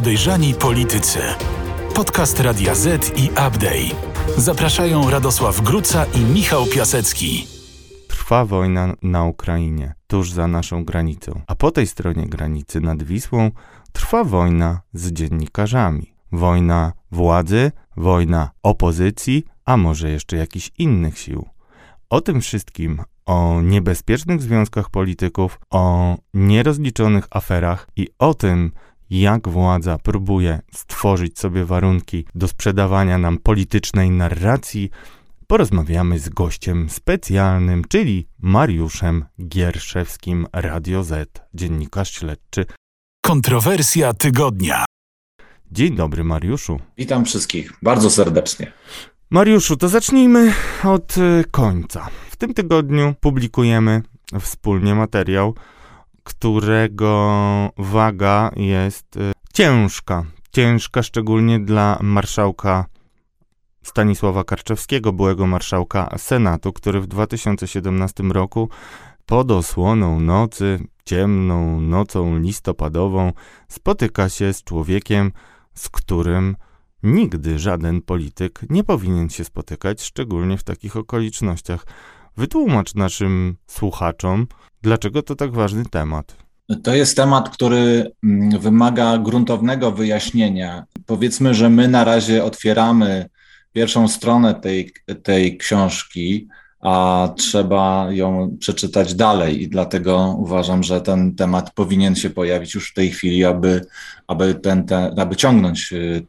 Podejrzani politycy. Podcast Radia Z i Update. Zapraszają Radosław Gruca i Michał Piasecki. Trwa wojna na Ukrainie, tuż za naszą granicą, a po tej stronie granicy nad Wisłą trwa wojna z dziennikarzami. Wojna władzy, wojna opozycji, a może jeszcze jakichś innych sił. O tym wszystkim, o niebezpiecznych związkach polityków, o nierozliczonych aferach i o tym, jak władza próbuje stworzyć sobie warunki do sprzedawania nam politycznej narracji, porozmawiamy z gościem specjalnym, czyli Mariuszem Gierszewskim, Radio Z, dziennikarz śledczy. Kontrowersja tygodnia. Dzień dobry, Mariuszu. Witam wszystkich bardzo serdecznie. Mariuszu, to zacznijmy od y, końca. W tym tygodniu publikujemy wspólnie materiał, którego waga jest y, ciężka. Ciężka szczególnie dla marszałka Stanisława Karczewskiego, byłego marszałka Senatu, który w 2017 roku pod osłoną nocy, ciemną nocą listopadową, spotyka się z człowiekiem, z którym nigdy żaden polityk nie powinien się spotykać, szczególnie w takich okolicznościach. Wytłumacz naszym słuchaczom, dlaczego to tak ważny temat. To jest temat, który mm, wymaga gruntownego wyjaśnienia. Powiedzmy, że my na razie otwieramy pierwszą stronę tej, tej książki, a trzeba ją przeczytać dalej i dlatego uważam, że ten temat powinien się pojawić już w tej chwili, aby, aby, ten, ten, aby ciągnąć y,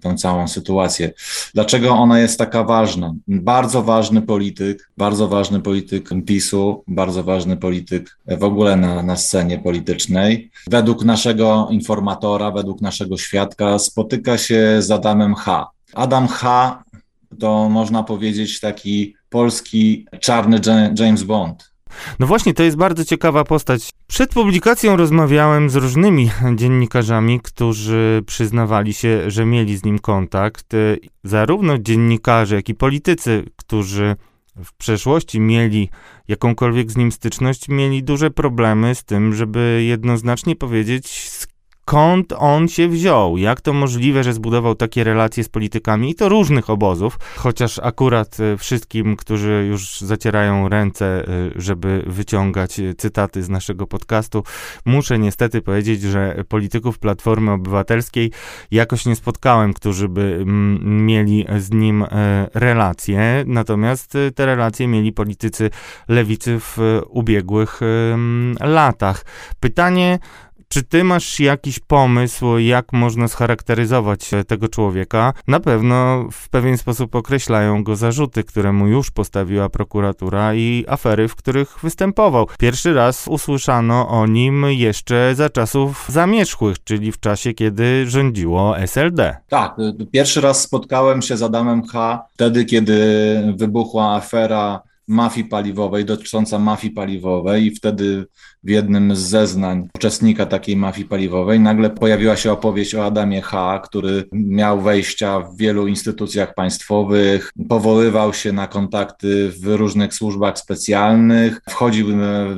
tę, całą sytuację. Dlaczego ona jest taka ważna? Bardzo ważny polityk, bardzo ważny polityk PiSu, bardzo ważny polityk w ogóle na, na scenie politycznej. Według naszego informatora, według naszego świadka spotyka się z Adamem H. Adam H. to można powiedzieć taki polski czarny James Bond. No właśnie, to jest bardzo ciekawa postać. Przed publikacją rozmawiałem z różnymi dziennikarzami, którzy przyznawali się, że mieli z nim kontakt. Zarówno dziennikarze, jak i politycy, którzy w przeszłości mieli jakąkolwiek z nim styczność, mieli duże problemy z tym, żeby jednoznacznie powiedzieć, skąd on się wziął, jak to możliwe, że zbudował takie relacje z politykami i to różnych obozów, chociaż akurat e, wszystkim, którzy już zacierają ręce, e, żeby wyciągać e, cytaty z naszego podcastu, muszę niestety powiedzieć, że polityków Platformy Obywatelskiej jakoś nie spotkałem, którzy by mieli z nim relacje, natomiast te relacje mieli politycy lewicy w ubiegłych latach. Pytanie, czy ty masz jakiś pomysł, jak można scharakteryzować e, tego człowieka? Na pewno w pewien sposób określają go zarzuty, które mu już postawiła prokuratura i afery, w których występował. Pierwszy raz usłyszano o nim jeszcze za czasów zamierzchłych, czyli w czasie, kiedy rządziło SLD. Tak, y, pierwszy raz spotkałem się z Adamem H. wtedy, kiedy wybuchła afera mafii paliwowej, dotycząca mafii paliwowej i wtedy w jednym z zeznań uczestnika takiej mafii paliwowej nagle pojawiła się opowieść o Adamie H., który miał wejścia w wielu instytucjach państwowych, powoływał się na kontakty w różnych służbach specjalnych, wchodził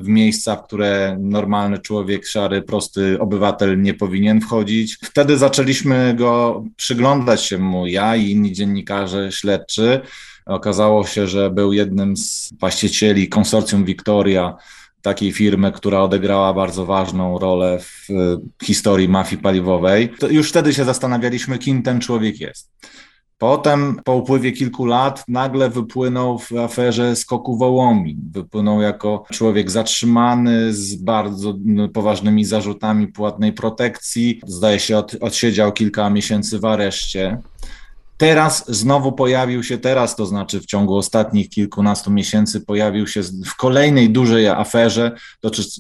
w miejsca, w które normalny człowiek, szary, prosty obywatel nie powinien wchodzić. Wtedy zaczęliśmy go przyglądać się mu, ja i inni dziennikarze śledczy. Okazało się, że był jednym z właścicieli konsorcjum Victoria, takiej firmy, która odegrała bardzo ważną rolę w historii mafii paliwowej. To już wtedy się zastanawialiśmy, kim ten człowiek jest. Potem, po upływie kilku lat, nagle wypłynął w aferze skoku Wołomin. Wypłynął jako człowiek zatrzymany z bardzo no, poważnymi zarzutami płatnej protekcji. Zdaje się, od, odsiedział kilka miesięcy w areszcie. Teraz znowu pojawił się, teraz to znaczy w ciągu ostatnich kilkunastu miesięcy, pojawił się w kolejnej dużej aferze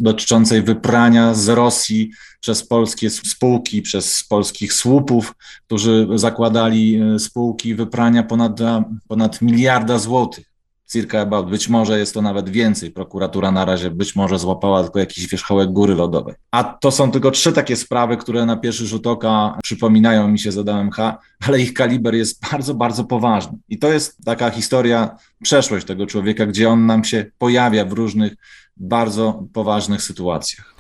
dotyczącej wyprania z Rosji przez polskie spółki, przez polskich słupów, którzy zakładali e, spółki wyprania ponad, ponad miliarda złotych circa about, być może jest to nawet więcej. Prokuratura na razie być może złapała tylko jakiś wierzchołek góry lodowej. A to są tylko trzy takie sprawy, które na pierwszy rzut oka przypominają mi się z Adamem H., ale ich kaliber jest bardzo, bardzo poważny. I to jest taka historia, przeszłość tego człowieka, gdzie on nam się pojawia w różnych bardzo poważnych sytuacjach.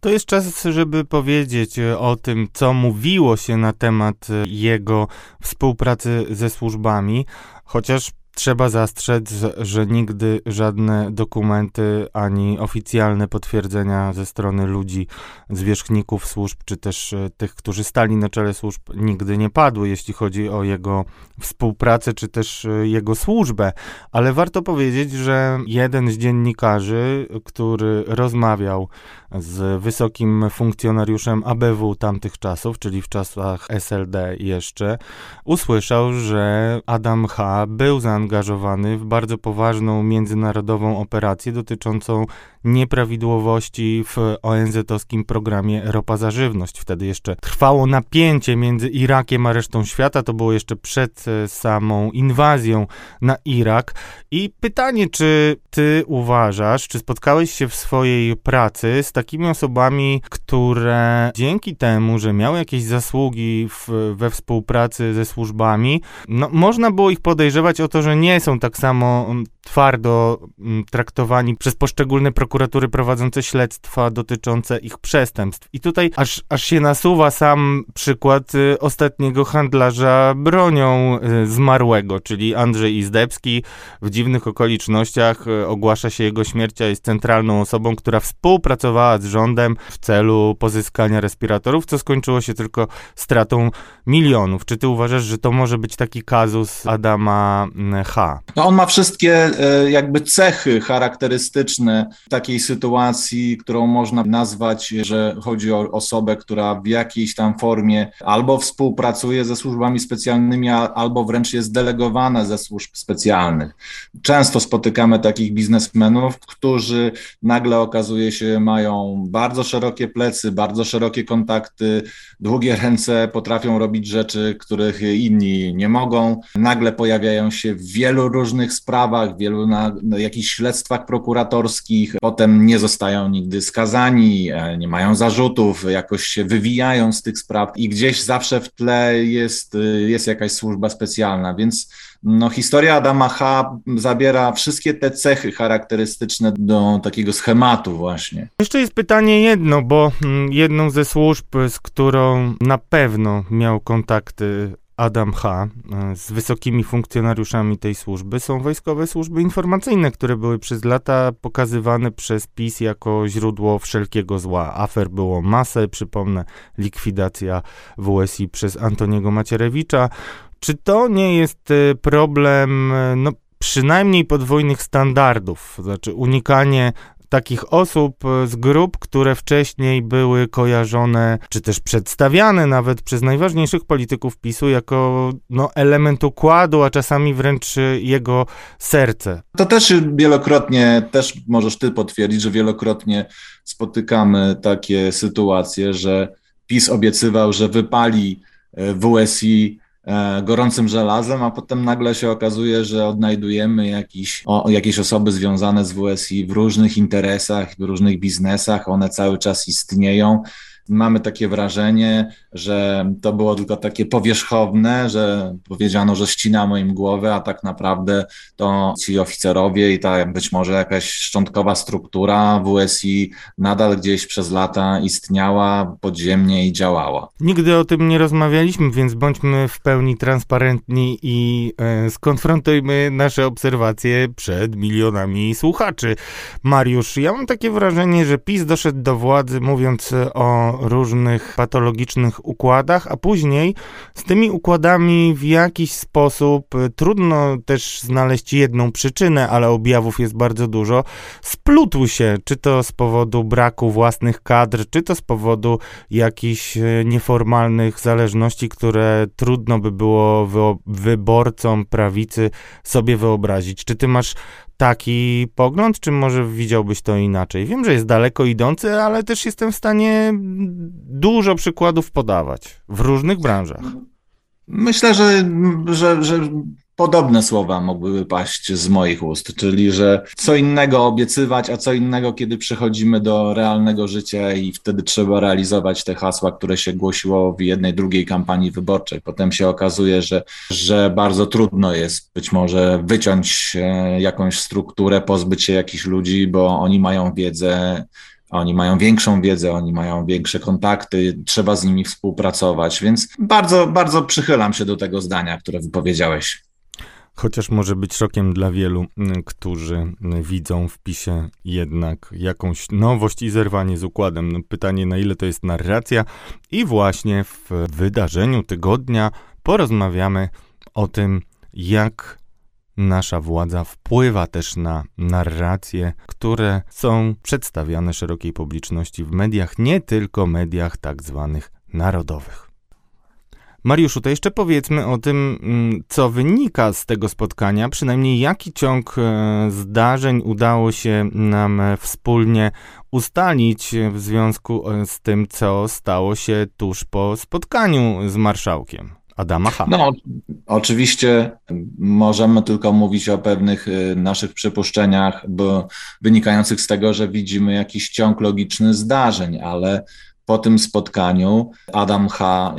To jest czas, żeby powiedzieć o tym, co mówiło się na temat jego współpracy ze służbami, chociaż Trzeba zastrzec, że nigdy żadne dokumenty ani oficjalne potwierdzenia ze strony ludzi, zwierzchników służb, czy też e, tych, którzy stali na czele służb, nigdy nie padły, jeśli chodzi o jego współpracę, czy też e, jego służbę. Ale warto powiedzieć, że jeden z dziennikarzy, który rozmawiał z wysokim funkcjonariuszem ABW tamtych czasów, czyli w czasach SLD jeszcze, usłyszał, że Adam H. był zaangażowany w bardzo poważną międzynarodową operację dotyczącą nieprawidłowości w ONZ-owskim programie Ropa za Żywność. Wtedy jeszcze trwało napięcie między Irakiem a resztą świata, to było jeszcze przed e, samą inwazją na Irak. I pytanie, czy ty uważasz, czy spotkałeś się w swojej pracy z takimi osobami, które dzięki temu, że miały jakieś zasługi w, we współpracy ze służbami, no, można było ich podejrzewać o to, że nie są tak samo twardo mm, traktowani przez poszczególne prokuratury prowadzące śledztwa dotyczące ich przestępstw. I tutaj aż, aż się nasuwa sam przykład y, ostatniego handlarza bronią y, zmarłego, czyli Andrzej Izdebski. W dziwnych okolicznościach y, ogłasza się jego śmierć, a jest centralną osobą, która współpracowała z rządem w celu pozyskania respiratorów, co skończyło się tylko stratą milionów. Czy ty uważasz, że to może być taki kazus Adama mm, H? No on ma wszystkie jakby cechy charakterystyczne takiej sytuacji, którą można nazwać, że chodzi o osobę, która w jakiejś tam formie albo współpracuje ze służbami specjalnymi, albo wręcz jest delegowana ze służb specjalnych. Często spotykamy takich biznesmenów, którzy nagle okazuje się mają bardzo szerokie plecy, bardzo szerokie kontakty, długie ręce, potrafią robić rzeczy, których inni nie mogą. Nagle pojawiają się w wielu różnych sprawach, wielu na, na jakichś śledztwach prokuratorskich, potem nie zostają nigdy skazani, e, nie mają zarzutów, jakoś się wywijają z tych spraw i gdzieś zawsze w tle jest, jest jakaś służba specjalna, więc no, historia Adama H. zabiera wszystkie te cechy charakterystyczne do takiego schematu właśnie. Jeszcze jest pytanie jedno, bo mm, jedną ze służb, z którą na pewno miał kontakty Adam H. E, z wysokimi funkcjonariuszami tej służby są wojskowe służby informacyjne, które były przez lata pokazywane przez PiS jako źródło wszelkiego zła. Afer było masę, przypomnę, likwidacja WSI przez Antoniego Macierewicza. Czy to nie jest e, problem, e, no, przynajmniej podwójnych standardów, znaczy unikanie takich osób e, z grup, które wcześniej były kojarzone, czy też przedstawiane nawet przez najważniejszych polityków PiSu jako no, element układu, a czasami wręcz jego serce. To też wielokrotnie, też możesz ty potwierdzić, że wielokrotnie spotykamy takie sytuacje, że PiS obiecywał, że wypali e, WSI E, gorącym żelazem, a potem nagle się okazuje, że odnajdujemy jakiś, o, jakieś osoby związane z WSI w różnych interesach, w różnych biznesach, one cały czas istnieją mamy takie wrażenie, że to było tylko takie powierzchowne, że powiedziano, że ścina moim głowę, a tak naprawdę to ci oficerowie i ta być może jakaś szczątkowa struktura WSI nadal gdzieś przez lata istniała podziemnie i działała. Nigdy o tym nie rozmawialiśmy, więc bądźmy w pełni transparentni i e, skonfrontujmy nasze obserwacje przed milionami słuchaczy. Mariusz, ja mam takie wrażenie, że PiS doszedł do władzy mówiąc o różnych patologicznych układach, a później z tymi układami w jakiś sposób, y, trudno też znaleźć jedną przyczynę, ale objawów jest bardzo dużo, splutł się, czy to z powodu braku własnych kadr, czy to z powodu jakichś y, nieformalnych zależności, które trudno by było wyborcom prawicy sobie wyobrazić. Czy ty masz taki pogląd, czy może widziałbyś to inaczej? Wiem, że jest daleko idący, ale też jestem w stanie dużo przykładów podawać w różnych branżach. Myślę, że, że, że Podobne słowa mogłyby paść z moich ust, czyli że co innego obiecywać, a co innego, kiedy przechodzimy do realnego życia i wtedy trzeba realizować te hasła, które się głosiło w jednej, drugiej kampanii wyborczej. Potem się okazuje, że, że bardzo trudno jest być może wyciąć jakąś strukturę, pozbyć się jakichś ludzi, bo oni mają wiedzę, Oni mają większą wiedzę, oni mają większe kontakty, trzeba z nimi współpracować, więc bardzo, bardzo przychylam się do tego zdania, które wypowiedziałeś. Chociaż może być szokiem dla wielu, którzy widzą w PiSie jednak jakąś nowość i zerwanie z układem. No, pytanie, na ile to jest narracja, i właśnie w wydarzeniu tygodnia porozmawiamy o tym, jak nasza władza wpływa też na narracje, które są przedstawiane szerokiej publiczności w mediach, nie tylko mediach tak zwanych narodowych. Mariuszu, to jeszcze powiedzmy o tym, mm, co wynika z tego spotkania, przynajmniej jaki ciąg e, zdarzeń udało się nam e, wspólnie ustalić w związku e, z tym, co stało się tuż po spotkaniu z marszałkiem. Adama H. No, oczywiście możemy tylko mówić o pewnych naszych przypuszczeniach, bo wynikających z tego, że widzimy jakiś ciąg logiczny zdarzeń, ale po tym spotkaniu Adam H.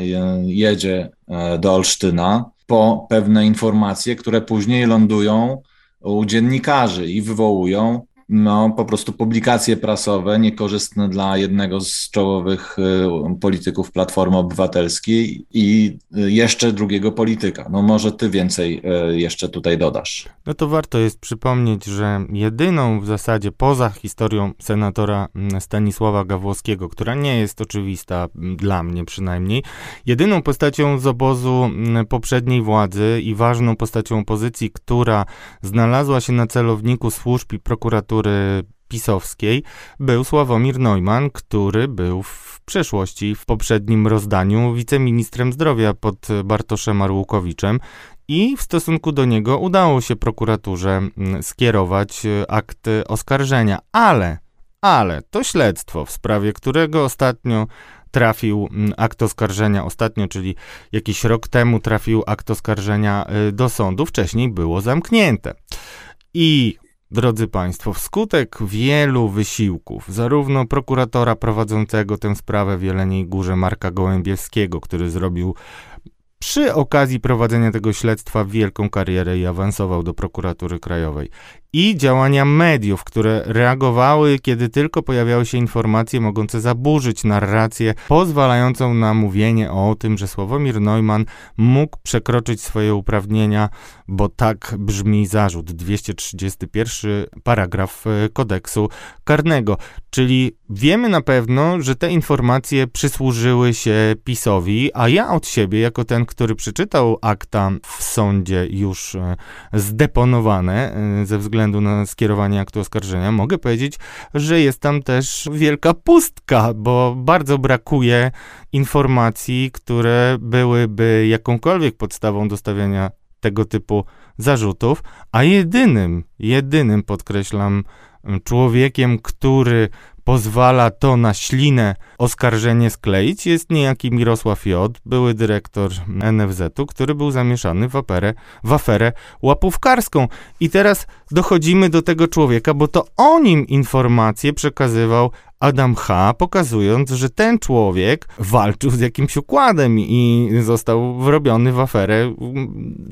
jedzie e, do Olsztyna po pewne informacje, które później lądują u dziennikarzy i wywołują no, po prostu publikacje prasowe niekorzystne dla jednego z czołowych y, polityków Platformy Obywatelskiej i y, jeszcze drugiego polityka. No może ty więcej y, jeszcze tutaj dodasz. No to warto jest przypomnieć, że jedyną w zasadzie poza historią senatora mm, Stanisława Gawłowskiego, która nie jest oczywista mm, dla mnie przynajmniej, jedyną postacią z obozu mm, poprzedniej władzy i ważną postacią opozycji, która znalazła się na celowniku służb i prokuratury prokuratury pisowskiej był Sławomir Neumann, który był w przeszłości, w poprzednim rozdaniu, wiceministrem zdrowia pod Bartoszem Arłukowiczem i w stosunku do niego udało się prokuraturze mm, skierować e, akt oskarżenia, ale, ale to śledztwo, w sprawie którego ostatnio trafił mm, akt oskarżenia, ostatnio, czyli jakiś rok temu trafił akt oskarżenia e, do sądu, wcześniej było zamknięte. I Drodzy Państwo, wskutek wielu wysiłków, zarówno prokuratora prowadzącego tę sprawę w Jeleniej Górze Marka Gołębiewskiego, który zrobił przy okazji prowadzenia tego śledztwa wielką karierę i awansował do prokuratury krajowej, i działania mediów, które reagowały, kiedy tylko pojawiały się informacje mogące zaburzyć narrację, pozwalającą na mówienie o tym, że Sławomir Neumann mógł przekroczyć swoje uprawnienia, bo tak brzmi zarzut 231 paragraf e, kodeksu karnego. Czyli wiemy na pewno, że te informacje przysłużyły się PiSowi, a ja od siebie, jako ten, który przeczytał akta w sądzie już e, zdeponowane e, ze względu na skierowanie aktu oskarżenia, mogę powiedzieć, że jest tam też wielka pustka, bo bardzo brakuje informacji, które byłyby jakąkolwiek podstawą do stawiania tego typu zarzutów, a jedynym, jedynym podkreślam, człowiekiem, który pozwala to na ślinę oskarżenie skleić, jest niejaki Mirosław J., były dyrektor NFZ-u, który był zamieszany w aferę, w aferę łapówkarską. I teraz dochodzimy do tego człowieka, bo to o nim informacje przekazywał Adam H., pokazując, że ten człowiek walczył z jakimś układem i został wrobiony w aferę,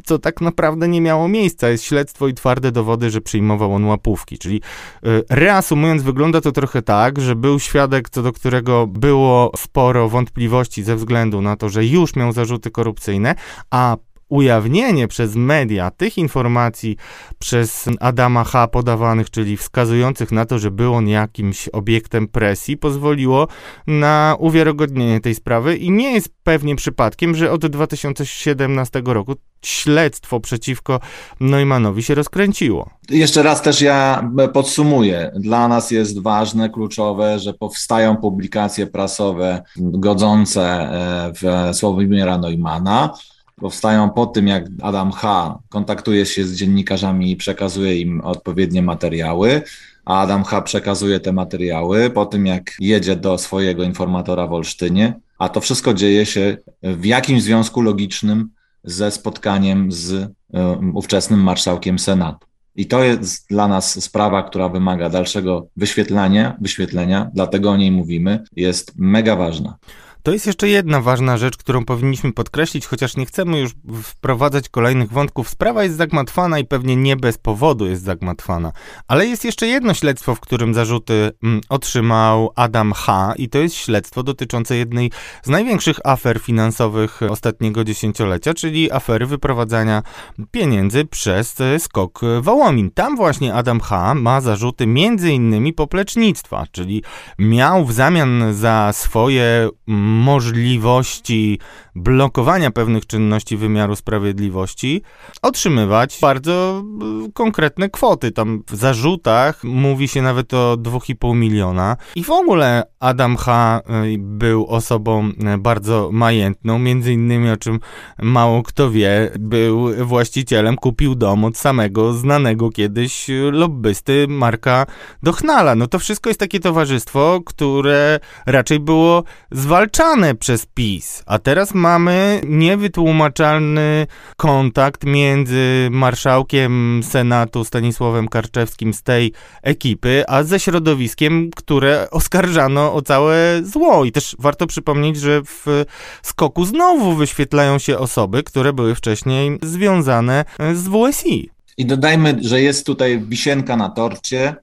co tak naprawdę nie miało miejsca. Jest śledztwo i twarde dowody, że przyjmował on łapówki. Czyli y, reasumując, wygląda to trochę tak, że był świadek, co do którego było sporo wątpliwości ze względu na to, że już miał zarzuty korupcyjne, a ujawnienie przez media tych informacji przez Adama H. podawanych, czyli wskazujących na to, że był on jakimś obiektem presji, pozwoliło na uwiarygodnienie tej sprawy i nie jest pewnie przypadkiem, że od 2017 roku śledztwo przeciwko Neumannowi się rozkręciło. Jeszcze raz też ja podsumuję. Dla nas jest ważne, kluczowe, że powstają publikacje prasowe godzące e, w Sławomira Neumana powstają po tym, jak Adam H. kontaktuje się z dziennikarzami i przekazuje im odpowiednie materiały, a Adam H. przekazuje te materiały po tym, jak jedzie do swojego informatora w Olsztynie, a to wszystko dzieje się w jakimś związku logicznym ze spotkaniem z um, ówczesnym marszałkiem Senatu. I to jest dla nas sprawa, która wymaga dalszego wyświetlenia, wyświetlenia, dlatego o niej mówimy, jest mega ważna. To jest jeszcze jedna ważna rzecz, którą powinniśmy podkreślić, chociaż nie chcemy już wprowadzać kolejnych wątków. Sprawa jest zagmatwana i pewnie nie bez powodu jest zagmatwana. Ale jest jeszcze jedno śledztwo, w którym zarzuty mm, otrzymał Adam H. i to jest śledztwo dotyczące jednej z największych afer finansowych ostatniego dziesięciolecia, czyli afery wyprowadzania pieniędzy przez skok Wołomin. Tam właśnie Adam H. ma zarzuty między innymi poplecznictwa, czyli miał w zamian za swoje możliwości blokowania pewnych czynności wymiaru sprawiedliwości otrzymywać bardzo e, konkretne kwoty. Tam w zarzutach mówi się nawet o 2,5 miliona. I w ogóle Adam H. E, był osobą e, bardzo majętną, między innymi o czym mało kto wie, był właścicielem, kupił dom od samego znanego kiedyś lobbysty Marka Dochnala. No to wszystko jest takie towarzystwo, które raczej było zwalczane przez PiS, a teraz mamy niewytłumaczalny kontakt między marszałkiem Senatu Stanisławem Karczewskim z tej ekipy, a ze środowiskiem, które oskarżano o całe zło. I też warto przypomnieć, że w skoku znowu wyświetlają się osoby, które były wcześniej związane z WSI. I dodajmy, że jest tutaj wisienka na torcie,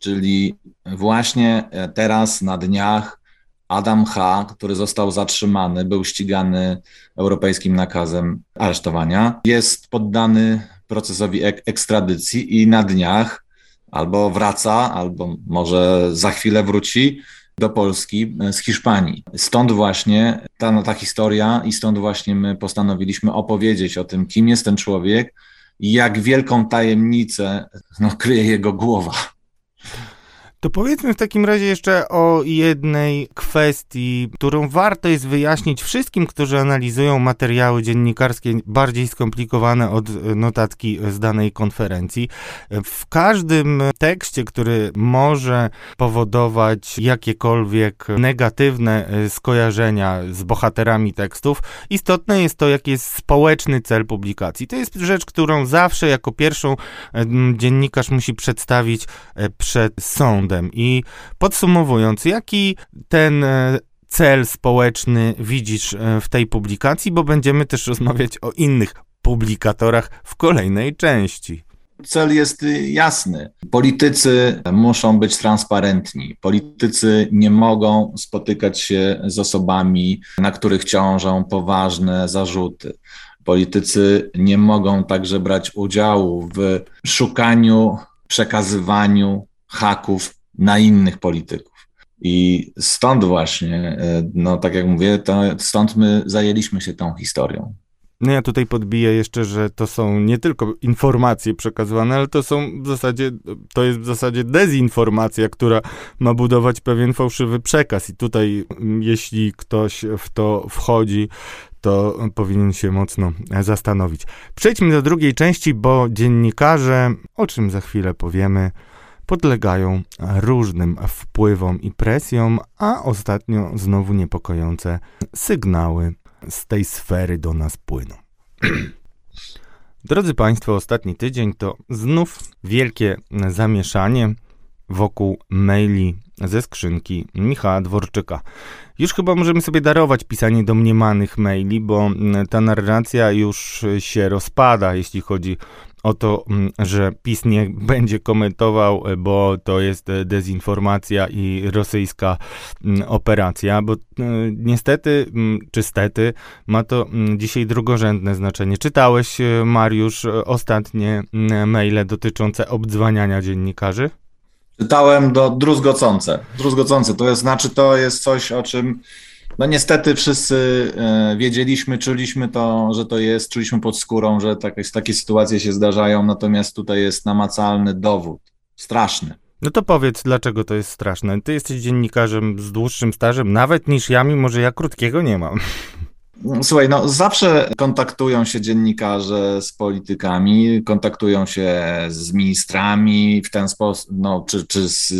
czyli właśnie teraz na dniach Adam H., który został zatrzymany, był ścigany europejskim nakazem aresztowania, jest poddany procesowi ek ekstradycji i na dniach albo wraca, albo może za chwilę wróci do Polski z Hiszpanii. Stąd właśnie ta, no, ta historia i stąd właśnie my postanowiliśmy opowiedzieć o tym, kim jest ten człowiek i jak wielką tajemnicę no, kryje jego głowa. To powiedzmy w takim razie jeszcze o jednej kwestii, którą warto jest wyjaśnić wszystkim, którzy analizują materiały dziennikarskie bardziej skomplikowane od notatki z danej konferencji. W każdym tekście, który może powodować jakiekolwiek negatywne skojarzenia z bohaterami tekstów, istotne jest to, jaki jest społeczny cel publikacji. To jest rzecz, którą zawsze jako pierwszą dziennikarz musi przedstawić e, przed sądem I podsumowując, jaki ten e, cel społeczny widzisz e, w tej publikacji, bo będziemy też rozmawiać o innych publikatorach w kolejnej części. Cel jest jasny. Politycy muszą być transparentni. Politycy nie mogą spotykać się z osobami, na których ciążą poważne zarzuty. Politycy nie mogą także brać udziału w szukaniu, przekazywaniu haków na innych polityków. I stąd właśnie, e, no tak jak mówię, to stąd my zajęliśmy się tą historią. No ja tutaj podbiję jeszcze, że to są nie tylko informacje przekazywane, ale to są w zasadzie, to jest w zasadzie dezinformacja, która ma budować pewien fałszywy przekaz. I tutaj, jeśli ktoś w to wchodzi, to powinien się mocno zastanowić. Przejdźmy do drugiej części, bo dziennikarze, o czym za chwilę powiemy, podlegają różnym wpływom i presjom, a ostatnio znowu niepokojące sygnały z tej sfery do nas płyną. Drodzy Państwo, ostatni tydzień to znów wielkie zamieszanie wokół maili ze skrzynki Michała Dworczyka. Już chyba możemy sobie darować pisanie domniemanych maili, bo ta narracja już się rozpada, jeśli chodzi o to, mm, że PiS nie będzie komentował, e, bo to jest e, dezinformacja i rosyjska mm, operacja, bo e, niestety, mm, czy stety, ma to dzisiaj drugorzędne znaczenie. Czytałeś, Mariusz, ostatnie maile dotyczące obdzwaniania dziennikarzy? Czytałem do druzgocące. Druzgocące, to jest, znaczy to jest coś, o czym no niestety wszyscy e, wiedzieliśmy, czuliśmy to, że to jest, czuliśmy pod skórą, że takie, takie sytuacje się zdarzają, natomiast tutaj jest namacalny dowód. Straszny. No to powiedz, dlaczego to jest straszne. Ty jesteś dziennikarzem z dłuższym stażem, nawet niż ja, mimo że ja krótkiego nie mam. Słuchaj, no zawsze kontaktują się dziennikarze z politykami, kontaktują się z ministrami w ten sposób, no, czy, czy z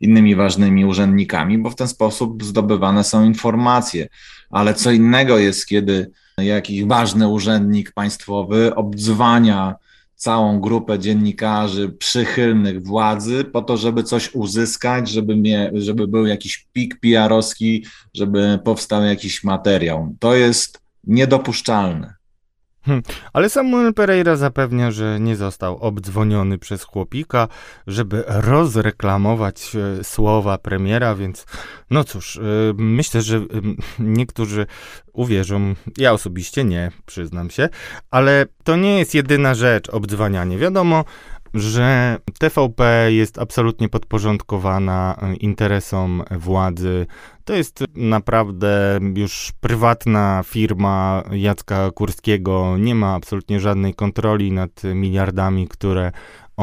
innymi ważnymi urzędnikami, bo w ten sposób zdobywane są informacje. Ale co innego jest, kiedy jakiś ważny urzędnik państwowy obdzwania całą grupę dziennikarzy przychylnych władzy po to, żeby coś uzyskać, żeby, mie, żeby był jakiś pik PR-owski, żeby powstał jakiś materiał. To jest niedopuszczalne. Hmm. Ale Samuel Pereira zapewnia, że nie został obdzwoniony przez chłopika, żeby rozreklamować e, słowa premiera, więc no cóż, e, myślę, że niektórzy uwierzą, ja osobiście nie, przyznam się, ale to nie jest jedyna rzecz, obdzwanianie. Wiadomo, że TVP jest absolutnie podporządkowana e, interesom władzy. To jest naprawdę już prywatna firma Jacka Kurskiego. Nie ma absolutnie żadnej kontroli nad miliardami, które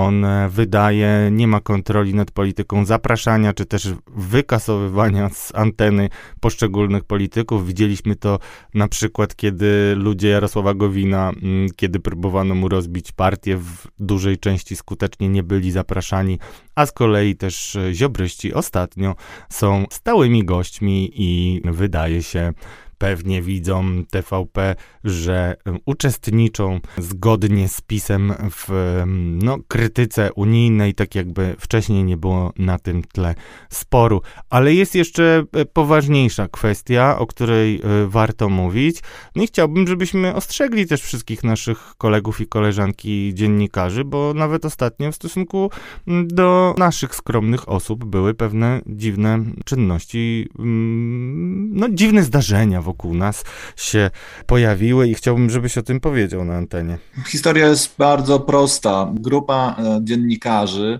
on e, wydaje, nie ma kontroli nad polityką zapraszania, czy też wykasowywania z anteny poszczególnych polityków. Widzieliśmy to na przykład, kiedy ludzie Jarosława Gowina, mm, kiedy próbowano mu rozbić partię, w dużej części skutecznie nie byli zapraszani, a z kolei też ziobryści ostatnio są stałymi gośćmi i wydaje się, pewnie widzą TVP, że uczestniczą zgodnie z pisem w no, krytyce unijnej, tak jakby wcześniej nie było na tym tle sporu. Ale jest jeszcze e, poważniejsza kwestia, o której e, warto mówić. No i chciałbym, żebyśmy ostrzegli też wszystkich naszych kolegów i koleżanki dziennikarzy, bo nawet ostatnio w stosunku do naszych skromnych osób były pewne dziwne czynności, no dziwne zdarzenia wokół nas się pojawiły i chciałbym, żebyś o tym powiedział na antenie. Historia jest bardzo prosta. Grupa e, dziennikarzy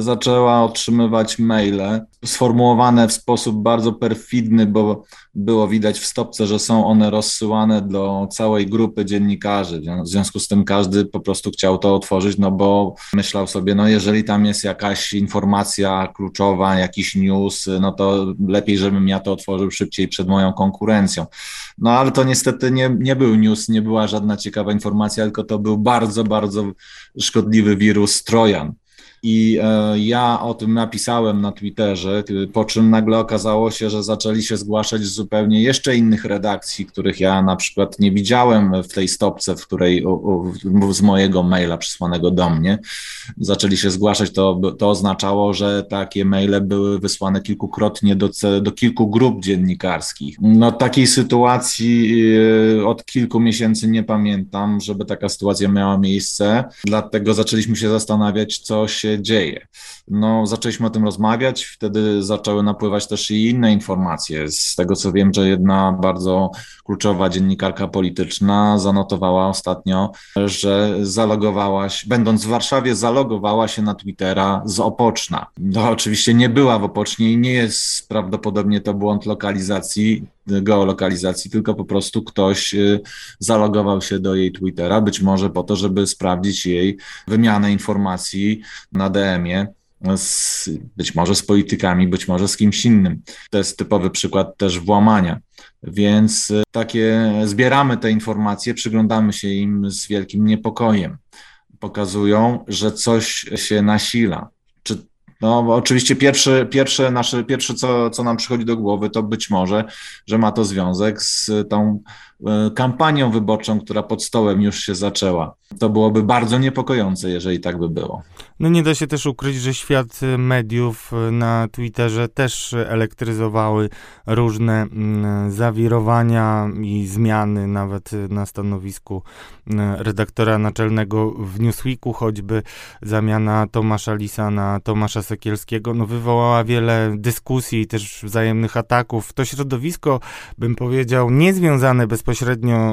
zaczęła otrzymywać maile sformułowane w sposób bardzo perfidny, bo było widać w stopce, że są one rozsyłane do całej grupy dziennikarzy. W związku z tym każdy po prostu chciał to otworzyć, no bo myślał sobie, no jeżeli tam jest jakaś informacja kluczowa, jakiś news, no to lepiej, żebym ja to otworzył szybciej przed moją konkurencją. No ale to niestety nie, nie był news, nie była żadna ciekawa informacja, tylko to był bardzo, bardzo szkodliwy wirus Trojan. I e, ja o tym napisałem na Twitterze, po czym nagle okazało się, że zaczęli się zgłaszać z zupełnie jeszcze innych redakcji, których ja na przykład nie widziałem w tej stopce, w której z mojego maila przysłanego do mnie. Zaczęli się zgłaszać, to, to oznaczało, że takie maile były wysłane kilkukrotnie do, do kilku grup dziennikarskich. No takiej sytuacji e, od kilku miesięcy nie pamiętam, żeby taka sytuacja miała miejsce, dlatego zaczęliśmy się zastanawiać, co się dzieje. No, zaczęliśmy o tym rozmawiać, wtedy zaczęły napływać też i inne informacje. Z tego co wiem, że jedna bardzo kluczowa dziennikarka polityczna zanotowała ostatnio, że zalogowałaś, będąc w Warszawie, zalogowała się na Twittera z Opoczna. No, oczywiście nie była w Opocznie i nie jest prawdopodobnie to błąd lokalizacji, geolokalizacji, tylko po prostu ktoś y, zalogował się do jej Twittera, być może po to, żeby sprawdzić jej wymianę informacji na DM-ie. Z, być może z politykami, być może z kimś innym. To jest typowy przykład też włamania. Więc y, takie zbieramy te informacje, przyglądamy się im z wielkim niepokojem. Pokazują, że coś się nasila. No, oczywiście pierwsze, pierwsze, nasze, pierwsze co, co nam przychodzi do głowy, to być może, że ma to związek z tą e, kampanią wyborczą, która pod stołem już się zaczęła. To byłoby bardzo niepokojące, jeżeli tak by było. No nie da się też ukryć, że świat mediów na Twitterze też elektryzowały różne mm, zawirowania i zmiany, nawet na stanowisku redaktora naczelnego w Newsweeku, choćby zamiana Tomasza Lisa na Tomasza Sekielskiego, no wywołała wiele dyskusji i też wzajemnych ataków. To środowisko, bym powiedział, niezwiązane bezpośrednio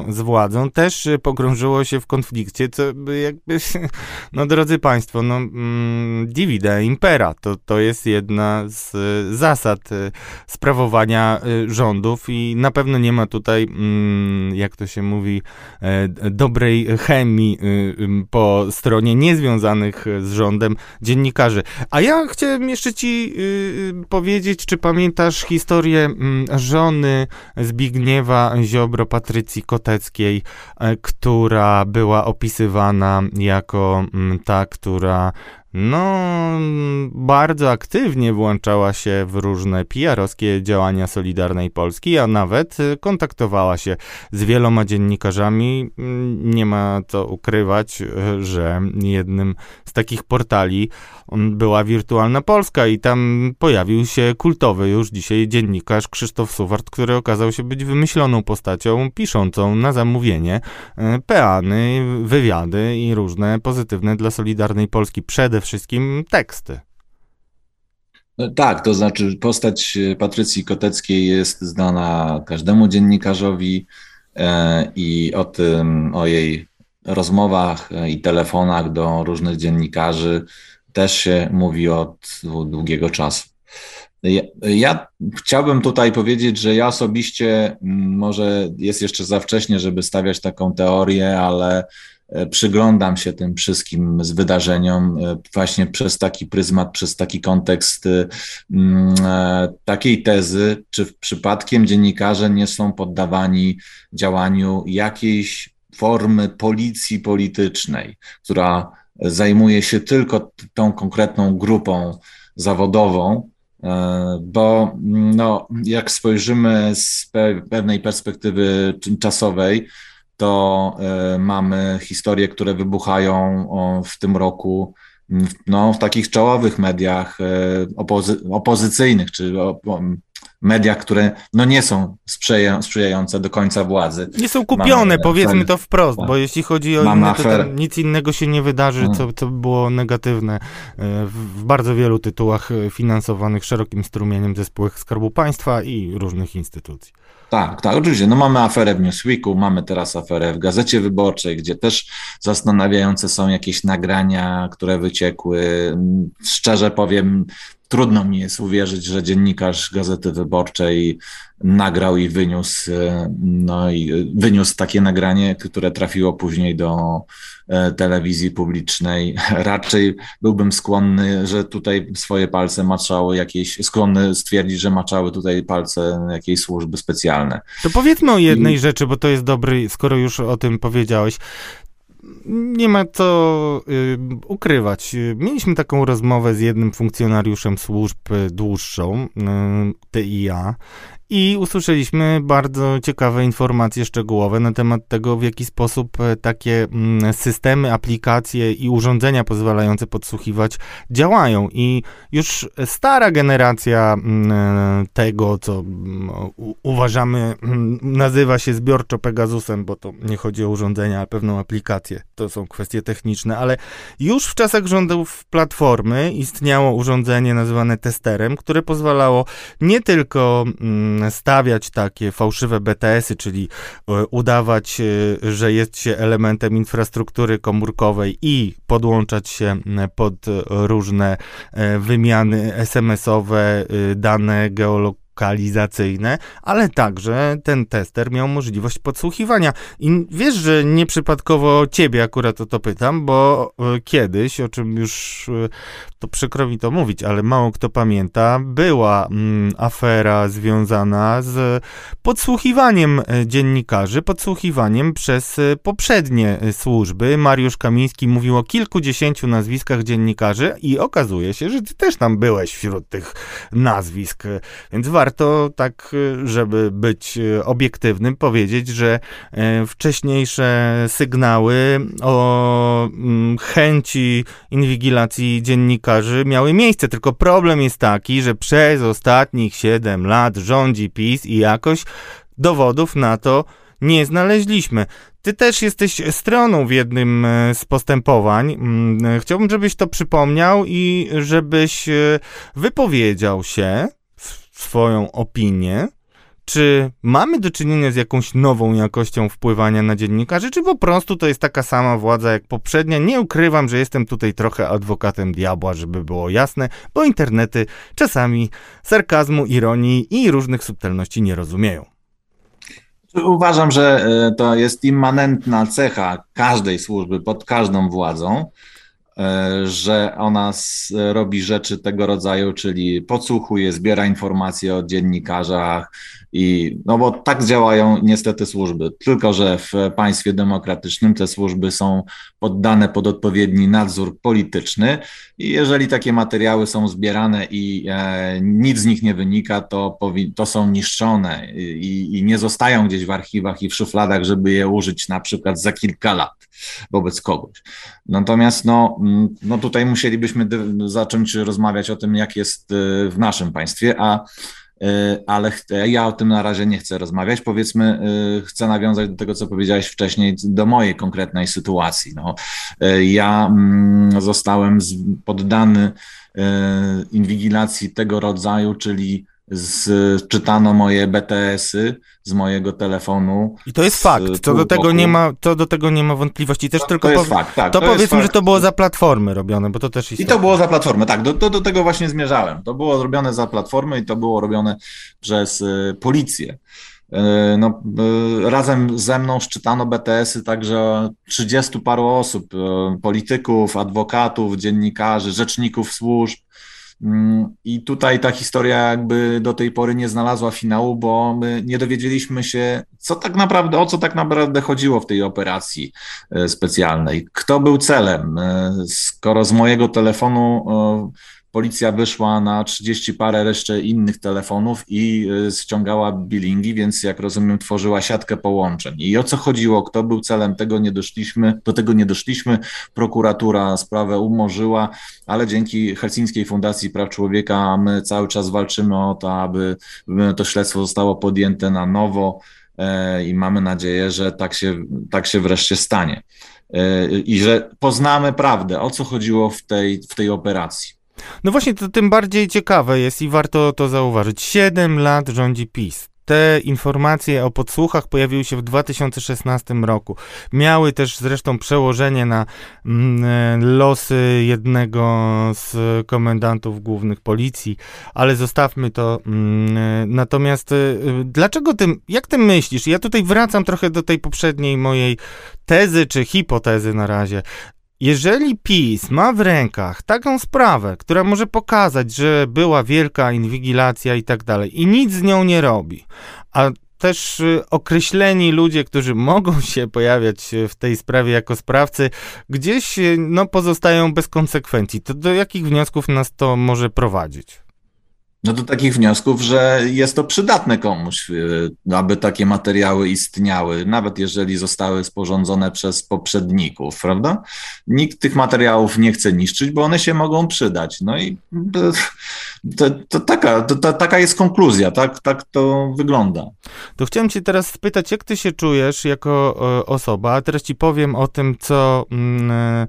z władzą, też pogrążyło się w konflikcie, co jakby, no drodzy Państwo, no mm, divide impera, to, to jest jedna z zasad y, sprawowania y, rządów i na pewno nie ma tutaj, mm, jak to się mówi, e, dobrej chemii y, po stronie niezwiązanych z rządem dziennikarzy. A ja chciałem jeszcze ci powiedzieć, czy pamiętasz historię mm, żony Zbigniewa Ziobro, Patrycji Koteckiej, e, która była opisywana jako mm, ta, która no, bardzo aktywnie włączała się w różne PR-owskie działania Solidarnej Polski, a nawet y, kontaktowała się z wieloma dziennikarzami. Mm, nie ma co ukrywać, y, że jednym z takich portali była Wirtualna Polska i tam pojawił się kultowy już dzisiaj dziennikarz Krzysztof Suwart, który okazał się być wymyśloną postacią, piszącą na zamówienie y, peany, wywiady i różne pozytywne dla Solidarnej Polski przede przede wszystkim teksty. No tak, to znaczy postać Patrycji Koteckiej jest znana każdemu dziennikarzowi e, i o tym, o jej rozmowach i telefonach do różnych dziennikarzy też się mówi od długiego czasu. Ja, ja, chciałbym tutaj powiedzieć, że ja osobiście, może jest jeszcze za wcześnie, żeby stawiać taką teorię, ale E, przyglądam się tym wszystkim z wydarzeniom e, właśnie przez taki pryzmat, przez taki kontekst e, mm, takiej tezy, czy przypadkiem dziennikarze nie są poddawani działaniu jakiejś formy policji politycznej, która zajmuje się tylko tą konkretną grupą zawodową, bo mm, no, jak spojrzymy z pewnej perspektywy czasowej, to e, mamy historie, które wybuchają w tym roku no, w takich czołowych mediach e, opozy opozycyjnych, czy mediach, które no, nie są sprzyja sprzyjające do końca władzy. Nie są kupione, mamy, powiedzmy to wprost, bo jeśli chodzi o inne, to nic innego się nie wydarzy, hmm. co, co było negatywne e, w bardzo wielu tytułach finansowanych szerokim strumieniem ze spółek Skarbu Państwa i różnych instytucji. Tak, tak, oczywiście. No mamy aferę w Newsweeku, mamy teraz aferę w Gazecie Wyborczej, gdzie też zastanawiające są jakieś nagrania, które wyciekły. Szczerze powiem, trudno mi jest uwierzyć, że dziennikarz Gazety Wyborczej nagrał i wyniósł, no i wyniósł takie nagranie, które trafiło później do e, telewizji publicznej. Raczej byłbym skłonny, że tutaj swoje palce maczały jakieś, skłonny stwierdzić, że maczały tutaj palce jakiejś służby specjalne. To powiedzmy o jednej I... rzeczy, bo to jest dobry, skoro już o tym powiedziałeś nie ma co y, ukrywać. Mieliśmy taką rozmowę z jednym funkcjonariuszem służb dłuższą, y, ty i ja, i usłyszeliśmy bardzo ciekawe informacje szczegółowe na temat tego, w jaki sposób e, takie mm, systemy, aplikacje i urządzenia pozwalające podsłuchiwać działają. I już stara generacja mm, e, tego, co mm, uważamy, nazywa się zbiorczo Pegasusem, bo to nie chodzi o urządzenia, ale pewną aplikację. To są kwestie techniczne, ale już w czasach rządów Platformy istniało urządzenie nazywane testerem, które pozwalało nie tylko stawiać takie fałszywe BTS-y, czyli e, udawać, e, że jest się elementem infrastruktury komórkowej i podłączać się pod różne e, wymiany SMS-owe, dane geologiczne, lokalizacyjne, ale także ten tester miał możliwość podsłuchiwania. I wiesz, że nieprzypadkowo ciebie akurat o to pytam, bo e, kiedyś, o czym już e, to przykro mi to mówić, ale mało kto pamięta, była mm, afera związana z podsłuchiwaniem e, dziennikarzy, podsłuchiwaniem przez poprzednie służby. Mariusz Kamiński mówił o kilkudziesięciu nazwiskach dziennikarzy i okazuje się, że ty też tam byłeś wśród tych nazwisk, więc warto warto tak, żeby być obiektywnym, powiedzieć, że e, wcześniejsze sygnały o mm, chęci inwigilacji dziennikarzy miały miejsce. Tylko problem jest taki, że przez ostatnich 7 lat rządzi PiS i jakoś dowodów na to nie znaleźliśmy. Ty też jesteś stroną w jednym z postępowań. Mm, chciałbym, żebyś to przypomniał i żebyś wypowiedział się swoją opinię, czy mamy do czynienia z jakąś nową jakością wpływania na dziennikarzy, czy po prostu to jest taka sama władza jak poprzednia? Nie ukrywam, że jestem tutaj trochę adwokatem diabła, żeby było jasne, bo internety czasami sarkazmu, ironii i różnych subtelności nie rozumieją. Uważam, że e, to jest immanentna cecha każdej służby pod każdą władzą, że ona robi rzeczy tego rodzaju, czyli podsłuchuje, zbiera informacje o dziennikarzach, I, no bo tak działają niestety służby, tylko że w państwie demokratycznym te służby są poddane pod odpowiedni nadzór polityczny i jeżeli takie materiały są zbierane i e, nic z nich nie wynika, to, to są niszczone i, i nie zostają gdzieś w archiwach i w szufladach, żeby je użyć na przykład za kilka lat wobec kogoś. Natomiast no, no tutaj musielibyśmy zacząć rozmawiać o tym, jak jest y, w naszym państwie, a ale ja o tym na razie nie chcę rozmawiać. Powiedzmy, y, chcę nawiązać do tego, co powiedziałeś wcześniej, do mojej konkretnej sytuacji. No, ja mm, zostałem poddany inwigilacji tego rodzaju, czyli z, czytano moje BTS-y z mojego telefonu. I to jest fakt, co do, tego nie ma, co do tego nie ma wątpliwości. Też to, tylko to jest fakt, tak. To, to powiedzmy, że to było za platformy robione, bo to też istotne. I to było za platformę, tak, do, do, do tego właśnie zmierzałem. To było robione za platformy i to było robione przez y, policję. Y, no, y, razem ze mną szczytano BTS-y także 30 paru osób, y, polityków, adwokatów, dziennikarzy, rzeczników służb, I tutaj ta historia jakby do tej pory nie znalazła finału, bo my nie dowiedzieliśmy się, co tak naprawdę, o co tak naprawdę chodziło w tej operacji e, specjalnej. Kto był celem? E, skoro z mojego telefonu policja wyszła na 30 parę jeszcze innych telefonów i y, ściągała billingi, więc jak rozumiem, tworzyła siatkę połączeń. I o co chodziło, kto był celem, tego nie doszliśmy, do tego nie doszliśmy. Prokuratura sprawę umorzyła, ale dzięki Helsińskiej Fundacji Praw Człowieka my cały czas walczymy o to, aby to śledztwo zostało podjęte na nowo e, i mamy nadzieję, że tak się, tak się wreszcie stanie. E, I że poznamy prawdę, o co chodziło w tej, w tej operacji. No właśnie, to tym bardziej ciekawe jest i warto to zauważyć. Siedem lat rządzi PiS. Te informacje o podsłuchach pojawiły się w 2016 roku. Miały też zresztą przełożenie na mm, e, losy jednego z komendantów głównych policji, ale zostawmy to. Mm, e, natomiast e, dlaczego tym, jak ty myślisz? Ja tutaj wracam trochę do tej poprzedniej mojej tezy czy hipotezy na razie. Jeżeli PiS ma w rękach taką sprawę, która może pokazać, że była wielka inwigilacja i tak dalej, i nic z nią nie robi, a też y, określeni ludzie, którzy mogą się pojawiać w tej sprawie jako sprawcy, gdzieś y, no, pozostają bez konsekwencji, to do jakich wniosków nas to może prowadzić? No do takich wniosków, że jest to przydatne komuś, y, aby takie materiały istniały, nawet jeżeli zostały sporządzone przez poprzedników, prawda? Nikt tych materiałów nie chce niszczyć, bo one się mogą przydać. No i to, to taka, to, to, taka jest konkluzja, tak, tak to wygląda. To chciałem cię teraz spytać, jak ty się czujesz jako osoba, a teraz ci powiem o tym, co mm, e,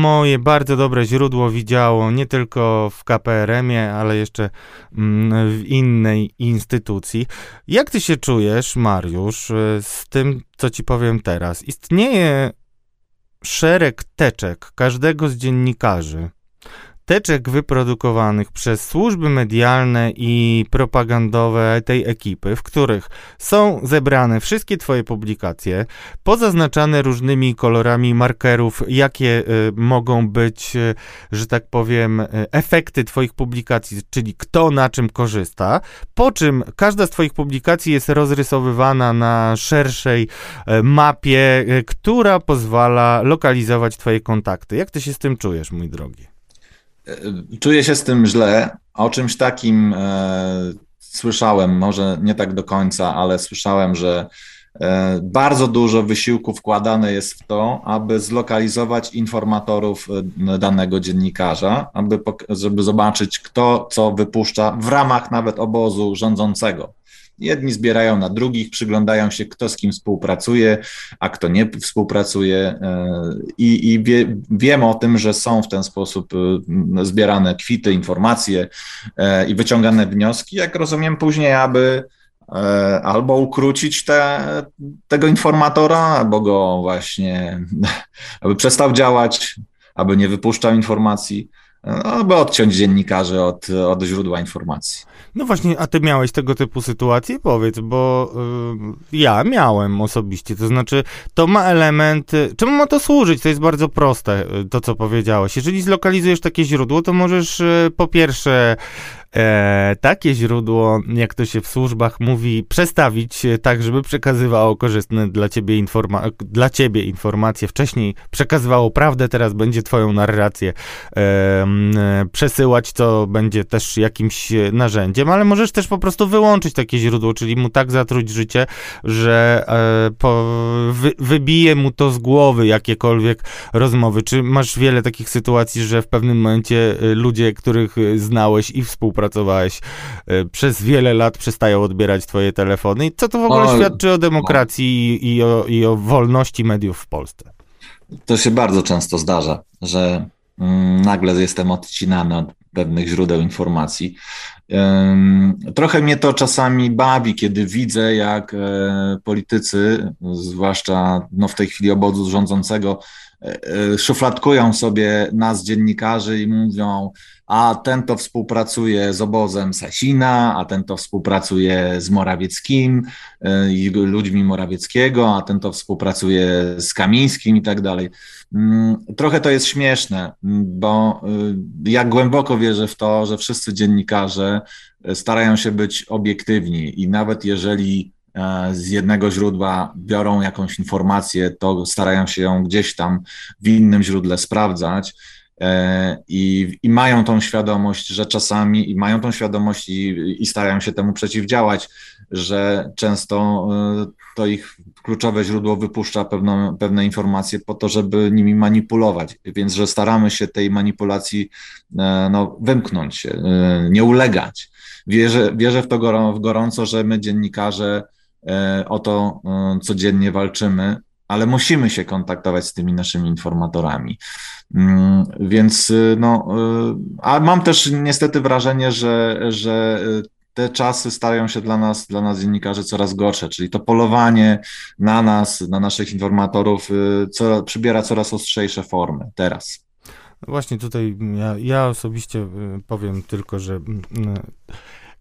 moje bardzo dobre źródło widziało, nie tylko w KPRM-ie, ale jeszcze w innej instytucji. Jak ty się czujesz, Mariusz, e, z tym, co ci powiem teraz? Istnieje szereg teczek każdego z dziennikarzy, teczek wyprodukowanych przez służby medialne i propagandowe tej ekipy, w których są zebrane wszystkie Twoje publikacje, pozaznaczane różnymi kolorami markerów, jakie y, mogą być, y, że tak powiem, y, efekty Twoich publikacji, czyli kto na czym korzysta, po czym każda z Twoich publikacji jest rozrysowywana na szerszej mapie, która pozwala lokalizować Twoje kontakty. Jak Ty się z tym czujesz, mój drogi? Czuję się z tym źle. O czymś takim e, słyszałem, może nie tak do końca, ale słyszałem, że e, bardzo dużo wysiłku wkładane jest w to, aby zlokalizować informatorów e, danego dziennikarza, aby, żeby zobaczyć, kto co wypuszcza w ramach nawet obozu rządzącego. Jedni zbierają na drugich, przyglądają się, kto z kim współpracuje, a kto nie współpracuje. E, I, i wie, wiem o tym, że są w ten sposób e, zbierane kwity, informacje e, i wyciągane wnioski, jak rozumiem, później, aby albo ukrócić te, tego informatora, albo go właśnie, aby przestał działać, aby nie wypuszczał informacji, aby odciąć dziennikarzy od, od źródła informacji. No właśnie, a ty miałeś tego typu sytuacje? Powiedz, bo y, ja miałem osobiście, to znaczy to ma element, czemu ma to służyć? To jest bardzo proste, y, to co powiedziałeś. Jeżeli zlokalizujesz takie źródło, to możesz y, po pierwsze e, takie źródło, jak to się w służbach mówi, przestawić tak, żeby przekazywało korzystne dla ciebie, informa- dla ciebie informacje. Wcześniej przekazywało prawdę, teraz będzie twoją narrację e, przesyłać, co będzie też jakimś narzędziem, ale możesz też po prostu wyłączyć takie źródło, czyli mu tak zatruć życie, że e, po, wy, wybije mu to z głowy jakiekolwiek rozmowy. Czy masz wiele takich sytuacji, że w pewnym momencie e, ludzie, których znałeś i współpracowałeś e, przez wiele lat przestają odbierać twoje telefony? I co to w ogóle o, świadczy o demokracji i, i, o, i o wolności mediów w Polsce? To się bardzo często zdarza, że mm, nagle jestem odcinany od pewnych źródeł informacji. Trochę mnie to czasami bawi, kiedy widzę, jak e, politycy, zwłaszcza no w tej chwili obozu rządzącego, e, szufladkują sobie nas, dziennikarzy, i mówią, a ten to współpracuje z obozem Sasina, a ten to współpracuje z Morawieckim i ludźmi Morawieckiego, a ten to współpracuje z Kamińskim i tak dalej. Mm, trochę to jest śmieszne, bo y, ja głęboko wierzę w to, że wszyscy dziennikarze y, starają się być obiektywni i nawet jeżeli z jednego źródła biorą jakąś informację, to starają się ją gdzieś tam w innym źródle sprawdzać. E, I, I, mają tą świadomość, że czasami, i mają tą świadomość i, i starają się temu przeciwdziałać, że często e, to ich kluczowe źródło wypuszcza pewną, pewne informacje po to, żeby nimi manipulować. Więc, że staramy się tej manipulacji e, no, wymknąć się, nie ulegać. Wierzę, wierzę w to gorąco, że my dziennikarze o to codziennie walczymy, ale musimy się kontaktować z tymi naszymi informatorami. Mm, więc y, no, y, a mam też niestety wrażenie, że, że y, te czasy stają się dla nas, dla nas dziennikarzy coraz gorsze, czyli to polowanie na nas, na naszych informatorów co, przybiera coraz ostrzejsze formy teraz. No właśnie tutaj ja, ja osobiście powiem tylko, że mm,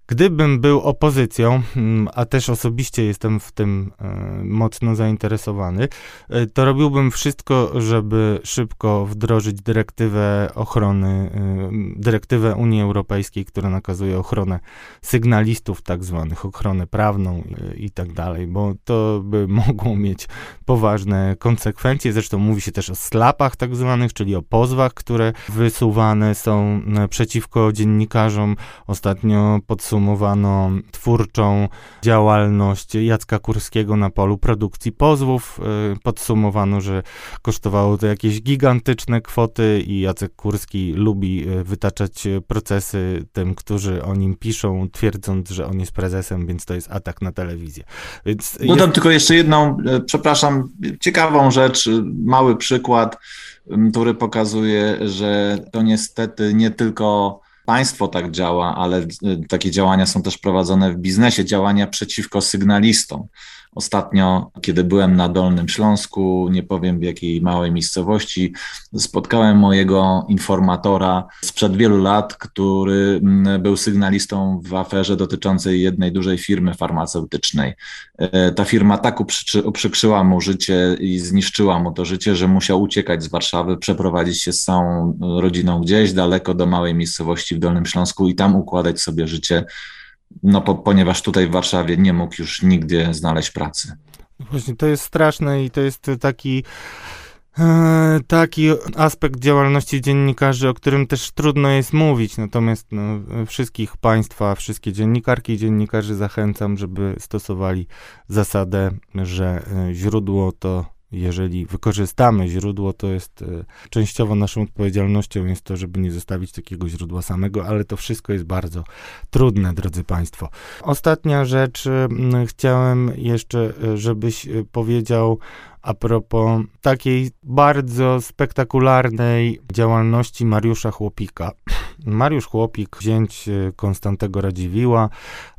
Gdybym był opozycją, mm, a też osobiście jestem w tym e, mocno zainteresowany, e, to robiłbym wszystko, żeby szybko wdrożyć dyrektywę ochrony, e, dyrektywę Unii Europejskiej, która nakazuje ochronę sygnalistów tak zwanych, ochronę prawną i tak dalej, bo to by mogło mieć poważne konsekwencje. Zresztą mówi się też o slapach tak zwanych, czyli o pozwach, które wysuwane są przeciwko dziennikarzom. Ostatnio podsumowano podsumowano twórczą działalność Jacka Kurskiego na polu produkcji pozwów. Y, podsumowano, że kosztowało to jakieś gigantyczne kwoty i Jacek Kurski lubi y, wytaczać procesy tym, którzy o nim piszą, twierdząc, że on jest prezesem, więc to jest atak na telewizję. Więc Dodam jest... tylko jeszcze jedną, przepraszam, ciekawą rzecz, mały przykład, który pokazuje, że to niestety nie tylko państwo tak działa, ale y, takie działania są też prowadzone w biznesie, działania przeciwko sygnalistom. Ostatnio, kiedy byłem na Dolnym Śląsku, nie powiem w jakiej małej miejscowości, spotkałem mojego informatora sprzed wielu lat, który mm, był sygnalistą w aferze dotyczącej jednej dużej firmy farmaceutycznej. E, ta firma tak uprzykrzyła mu życie i zniszczyła mu to życie, że musiał uciekać z Warszawy, przeprowadzić się z całą rodziną gdzieś daleko do małej miejscowości w Dolnym Śląsku i tam układać sobie życie no po, ponieważ tutaj w Warszawie nie mógł już nigdzie znaleźć pracy. Właśnie to jest straszne i to jest taki e, taki aspekt działalności dziennikarzy, o którym też trudno jest mówić. Natomiast no, wszystkich Państwa, wszystkie dziennikarki i dziennikarzy zachęcam, żeby stosowali zasadę, że e, źródło to jeżeli wykorzystamy źródło, to jest e, częściowo naszą odpowiedzialnością jest to, żeby nie zostawić takiego źródła samego, ale to wszystko jest bardzo trudne, drodzy Państwo. Ostatnia rzecz, chciałem jeszcze, e, żebyś e, powiedział a propos takiej bardzo spektakularnej działalności Mariusza Chłopika. Mariusz Chłopik, zięć e, Konstantego Radziwiła,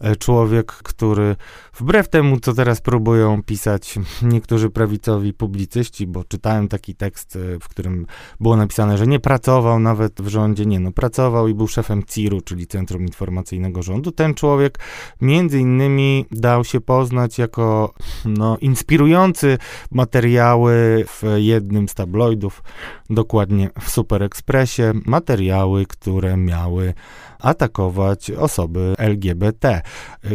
e, człowiek, który wbrew temu, co teraz próbują pisać niektórzy prawicowi publicyści, bo czytałem taki tekst, e, w którym było napisane, że nie pracował nawet w rządzie, nie no, pracował i był szefem CIR-u, czyli Centrum Informacyjnego Rządu. Ten człowiek między innymi dał się poznać jako no, inspirujący materiały w jednym z tabloidów, dokładnie w Super Expressie, materiały, które miały atakować osoby LGBT.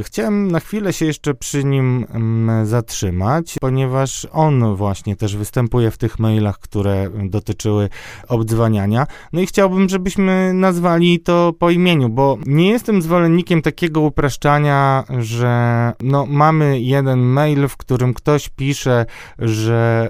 Chciałem na chwilę się jeszcze przy nim mm, zatrzymać, ponieważ on właśnie też występuje w tych mailach, które dotyczyły obdzwaniania. No i chciałbym, żebyśmy nazwali to po imieniu, bo nie jestem zwolennikiem takiego upraszczania, że no, mamy jeden mail, w którym ktoś pisze, że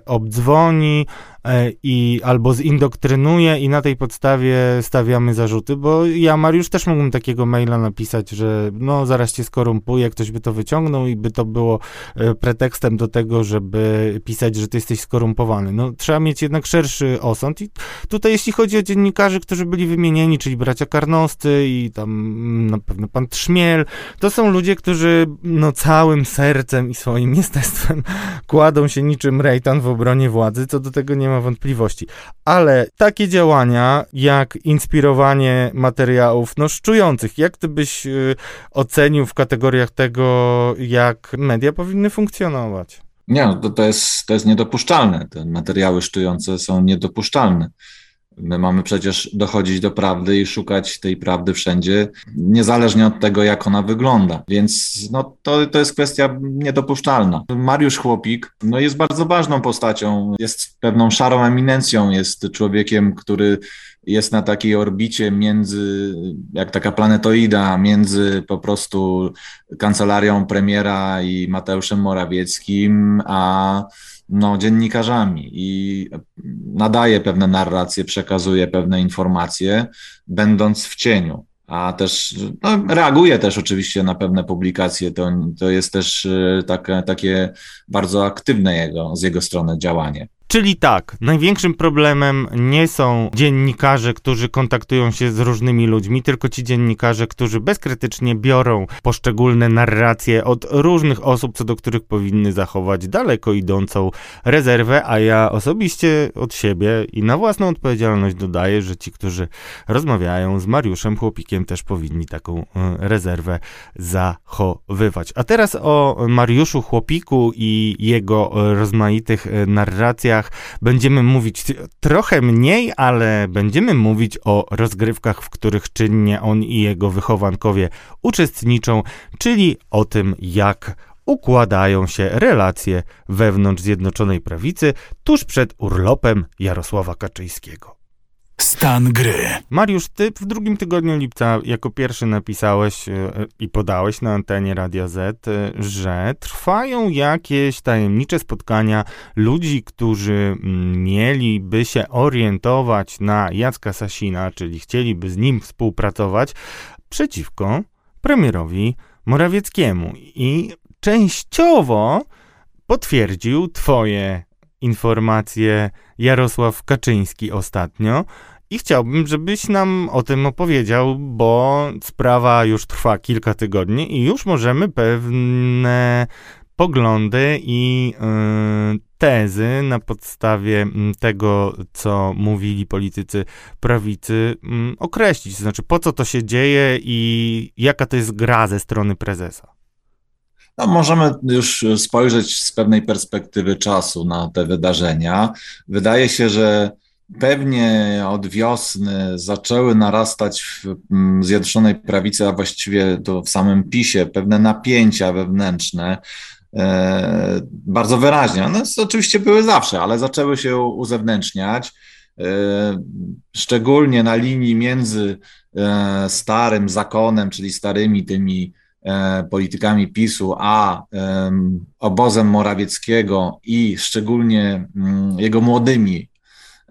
obdzwoni, E, i albo zindoktrynuje i na tej podstawie stawiamy zarzuty, bo ja, Mariusz, też mógłbym takiego maila napisać, że no zaraz cię skorumpuje, ktoś by to wyciągnął i by to było e, pretekstem do tego, żeby pisać, że ty jesteś skorumpowany. No trzeba mieć jednak szerszy osąd i tutaj jeśli chodzi o dziennikarzy, którzy byli wymienieni, czyli bracia Karnosty i tam mm, na pewno pan Trzmiel, to są ludzie, którzy no całym sercem i swoim jestestwem kładą się niczym rejtan w obronie władzy, co do tego nie ma ma wątpliwości. Ale takie działania, jak inspirowanie materiałów no, szczujących, jak ty byś y, ocenił w kategoriach tego, jak media powinny funkcjonować? Nie, no, to, to, jest, to jest niedopuszczalne. Te materiały szczujące są niedopuszczalne. My mamy przecież dochodzić do prawdy i szukać tej prawdy wszędzie, niezależnie od tego, jak ona wygląda. Więc no, to, to jest kwestia niedopuszczalna. Mariusz Chłopik no, jest bardzo ważną postacią, jest pewną szarą eminencją, jest człowiekiem, który jest na takiej orbicie między, jak taka planetoida, między po prostu kancelarią premiera i Mateuszem Morawieckim, a no, dziennikarzami i nadaje pewne narracje, przekazuje pewne informacje, będąc w cieniu. A też no, reaguje też oczywiście na pewne publikacje. To, to jest też e, takie, takie bardzo aktywne jego, z jego strony działanie. Czyli tak, największym problemem nie są dziennikarze, którzy kontaktują się z różnymi ludźmi, tylko ci dziennikarze, którzy bezkrytycznie biorą poszczególne narracje od różnych osób, co do których powinny zachować daleko idącą rezerwę, a ja osobiście od siebie i na własną odpowiedzialność dodaję, że ci, którzy rozmawiają z Mariuszem Chłopikiem, też powinni taką e, rezerwę zachowywać. A teraz o Mariuszu Chłopiku i jego rozmaitych e, narracjach będziemy mówić trochę mniej, ale będziemy mówić o rozgrywkach, w których czynnie on i jego wychowankowie uczestniczą, czyli o tym, jak układają się relacje wewnątrz Zjednoczonej Prawicy tuż przed urlopem Jarosława Kaczyńskiego. Stan gry. Mariusz, ty w drugim tygodniu lipca jako pierwszy napisałeś e, i podałeś na antenie Radia Z, e, że trwają jakieś tajemnicze spotkania ludzi, którzy mm, mieliby się orientować na Jacka Sasina, czyli chcieliby z nim współpracować przeciwko premierowi Morawieckiemu. I częściowo potwierdził twoje informacje Jarosław Kaczyński ostatnio. I chciałbym, żebyś nam o tym opowiedział, bo sprawa już trwa kilka tygodni i już możemy pewne poglądy i yy, tezy na podstawie tego, co mówili politycy prawicy, określić. To znaczy, po co to się dzieje i jaka to jest gra ze strony prezesa. No, możemy już spojrzeć z pewnej perspektywy czasu na te wydarzenia. Wydaje się, że pewnie od wiosny zaczęły narastać w mm, Zjednoczonej Prawicy, a właściwie to w samym PiSie, pewne napięcia wewnętrzne, e, bardzo wyraźnie. One oczywiście były zawsze, ale zaczęły się uzewnętrzniać, e, szczególnie na linii między e, starym zakonem, czyli starymi tymi politykami PiSu, a obozem Morawieckiego i szczególnie mm, jego młodymi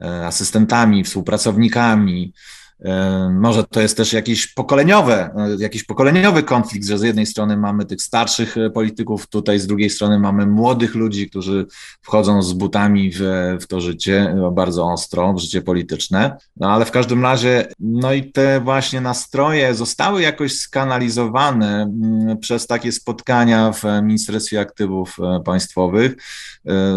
e, asystentami, współpracownikami, E, może to jest też jakiś pokoleniowe, e, jakiś pokoleniowy konflikt, że z jednej strony mamy tych starszych e, polityków, tutaj z drugiej strony mamy młodych ludzi, którzy wchodzą z butami w, w to życie bardzo ostro, w życie polityczne. No ale w każdym razie, no i te właśnie nastroje zostały jakoś skanalizowane mm, przez takie spotkania w Ministerstwie Aktywów Państwowych,